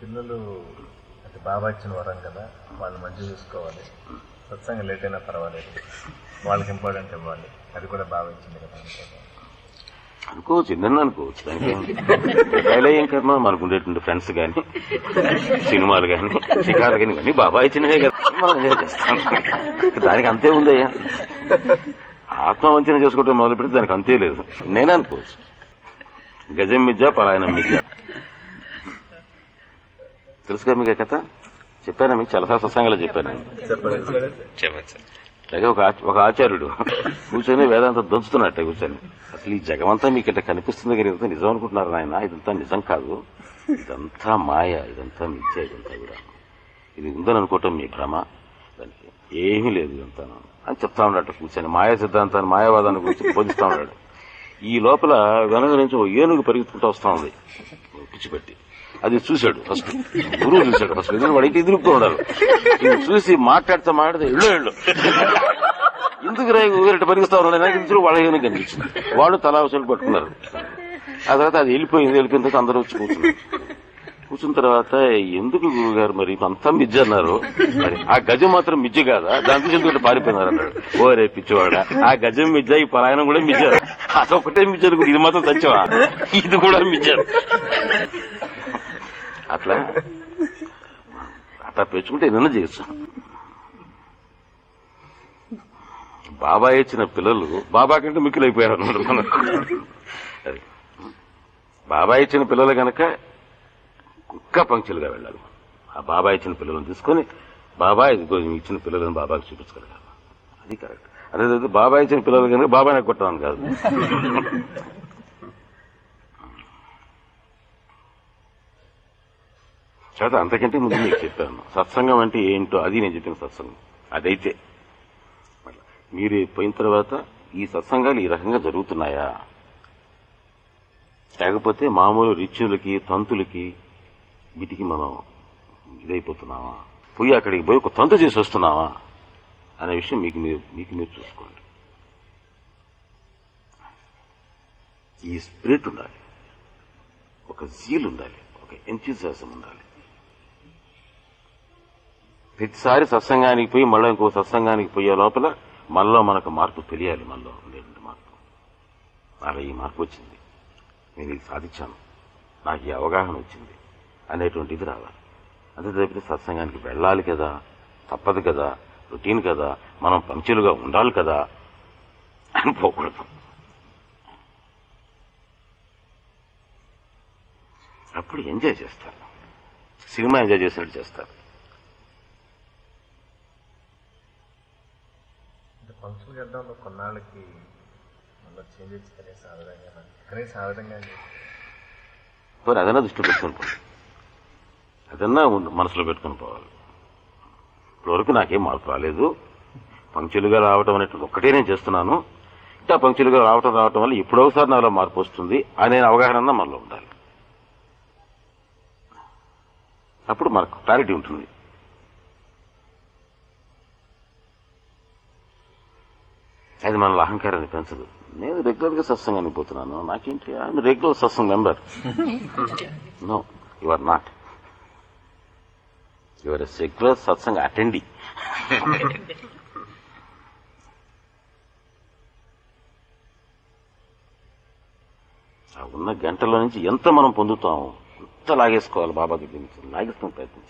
పిల్లలు అంటే బాబా ఇచ్చిన వరం కదా వాళ్ళు మంచిగా చూసుకోవాలి. సత్సంగం లేట్ అయినా పర్వాలేదు. వాళ్ళకి ఇంపార్టెంట్ ఇవ్వాలి. అది కూడా బాగా ఇచ్చింది కదా అనుకోవచ్చు ఎన్నెన్న అనుకోవచ్చు దానికి ఏం కర్మ? మనకు ఉండేటువంటి ఫ్రెండ్స్ కానీ సినిమాలు కానీ షికార్లు కానీ ఇవన్నీ బాబా ఇచ్చినవే కదా. మనం ఎంజాయ్ చేస్తాం? దానికి అంతే ఉందయ్యా. ఆత్మవంచన చేసుకోవటం మొదలు పెడితే దానికి అంతే లేదు. నేనే అనుకోవచ్చు. గజం మిద్య పలాయనం మిద్య తెలుసుగా మీకు కథ? చెప్పాను మీకు? చాలా సత్సంగంలో చెప్పాను? చెప్పచ్చు. అలాగే ఒక ఒక ఆచార్యుడు కూర్చొని వేదాంతం దంచుతున్నట్టే కూర్చొని. అసలు ఈ జగమంతా మీకు ఇట్లా కనిపిస్తుంది కానీ ఇదంతా నిజం అనుకుంటున్నారు ఆయన ఇదంతా నిజం కాదు. ఇదంతా మాయ ఇదంతా మిథ్య ఇదంతా కూడా. ఇది ఉందని అనుకోవటం మీ భ్రమ. దానికి ఏమీ లేదు ఇదంతా అని చెప్తా ఉన్నాడు కూర్చొని. మాయా సిద్ధాంతాన్ని మాయావాదాన్ని గురించి బోధిస్తా ఉన్నాడు. ఈ లోపల వెనక నుంచి ఓ ఏనుగు పరిగెత్తుకుంటూ వస్తా ఉంది పిచ్చిపెట్టి అది చూశాడు ఫస్ట్. గురువు చూశాడు ఫస్ట్. ఎందుకంటే వాడికి ఎదురుపుతూ ఉండాలి ఇది చూసి మాట్లాడితే మాట్లాడితే ఇళ్ళు ఇళ్ళు ఎందుకు రే ఊరిట పరిగిస్తా ఉన్నాడు? నాకు ఇద్దరు వాళ్ళ ఏనుగు కనిపించింది వాళ్ళు తలా వచ్చి పట్టుకున్నారు. ఆ తర్వాత అది వెళ్ళిపోయింది వెళ్ళిపోయిన తర్వాత అందరూ వచ్చి కూర్చున్నారు. కూర్చున్న తర్వాత ఎందుకు గురువు గారు మరి అంతా మిజ్జ అన్నారు? మరి ఆ గజం మాత్రం మిజ్జ కాదా? దాని గురించి ఎందుకంటే పారిపోయినారు అన్నాడు. ఓ రే పిచ్చివాడ ఆ గజం మిజ్జ ఈ పలాయనం కూడా మిజ్జ. అదొకటే మిజ్జ ఇది మాత్రం సత్యమా? ఇది కూడా మిజ్జ. అట్లా? అట్లా పెంచుకుంటే ఏదైనా చేయొచ్చు. బాబాయ్ ఇచ్చిన పిల్లలు బాబా కంటే మిక్కులైపోయారు అన్నమాట మనకు. బాబాయ్ ఇచ్చిన పిల్లలు కనుక కుక్క పంక్చులుగా వెళ్ళాలి. ఆ బాబాయ్ ఇచ్చిన పిల్లలను తీసుకొని బాబాయ్ ఇచ్చిన పిల్లలను బాబాకి చూపించగలగాలి అది కరెక్ట్. అదే బాబాయ్ ఇచ్చిన పిల్లలు కనుక బాబాని కొట్టడం కాదు. చేత అంతకంటే ముందు మీకు చెప్పాను. సత్సంగం అంటే ఏంటో అది నేను చెప్పిన సత్సంగం. అదైతే. మీరు పోయిన తర్వాత ఈ సత్సంగాలు ఈ రకంగా జరుగుతున్నాయా? లేకపోతే మామూలు రిచ్యులకి తంతులకి వీటికి మనం ఇదైపోతున్నావా పోయి అక్కడికి పోయి ఒక తంతు చేసి వస్తున్నావా అనే విషయం మీకు మీరు మీకు మీరు చూసుకోండి. ఈ స్పిరిట్ ఉండాలి. ఒక జీల్ ఉండాలి. ఒక ఎంతూజియాసం ఉండాలి. ప్రతిసారి సత్సంగానికి పోయి మళ్ళీ ఇంకో సత్సంగానికి పోయే లోపల మనలో మనకు మార్పు తెలియాలి. మనలో ఉండేటువంటి మార్పు. అలా ఈ మార్పు వచ్చింది. నేను ఇది సాధించాను. నాకు ఈ అవగాహన వచ్చింది. అనేటువంటి ఇది రావాలి. అంతే తప్పితే సత్సంగానికి వెళ్ళాలి కదా తప్పదు కదా రొటీన్ కదా మనం పంక్చులుగా ఉండాలి కదా అని పోకూడదు. అప్పుడు ఎంజాయ్ చేస్తారు. సినిమా ఎంజాయ్ చేసినట్టు చేస్తారు. కొన్నాళ్ళకి మళ్ళీ చేంజ్ వచ్చి కనీసం ఆ విధంగా కనీసం ఆ విధంగా పోనీ అదన్నా దృష్టిలో పెట్టుకుని పోవాలి అదన్నా మనసులో పెట్టుకుని పోవాలి. ఇప్పటివరకు నాకేం మార్పు రాలేదు. పంక్చులుగా రావటం అనేటువంటి ఒక్కటే నేను చేస్తున్నాను. ఇంకా పంక్చులుగా రావటం రావటం వల్ల ఎప్పుడో ఒకసారి నాలో మార్పు వస్తుంది. అనే అవగాహన మనలో ఉండాలి. అప్పుడు మనకు క్లారిటీ ఉంటుంది. అది మనలో అహంకారాన్ని పెంచదు. నేను రెగ్యులర్గా సత్సంగానికి పోతున్నాను. నాకేంటి? I'm regular satsang member no you are not your secular satsang attendee. ఉన్న గంటలో నుంచి ఎంత మనం పొందుతాం? ఎంత లాగేసుకోవాలి బాబాకి దగ్గర నుంచి? లాగేస్తాం ప్రయత్నించి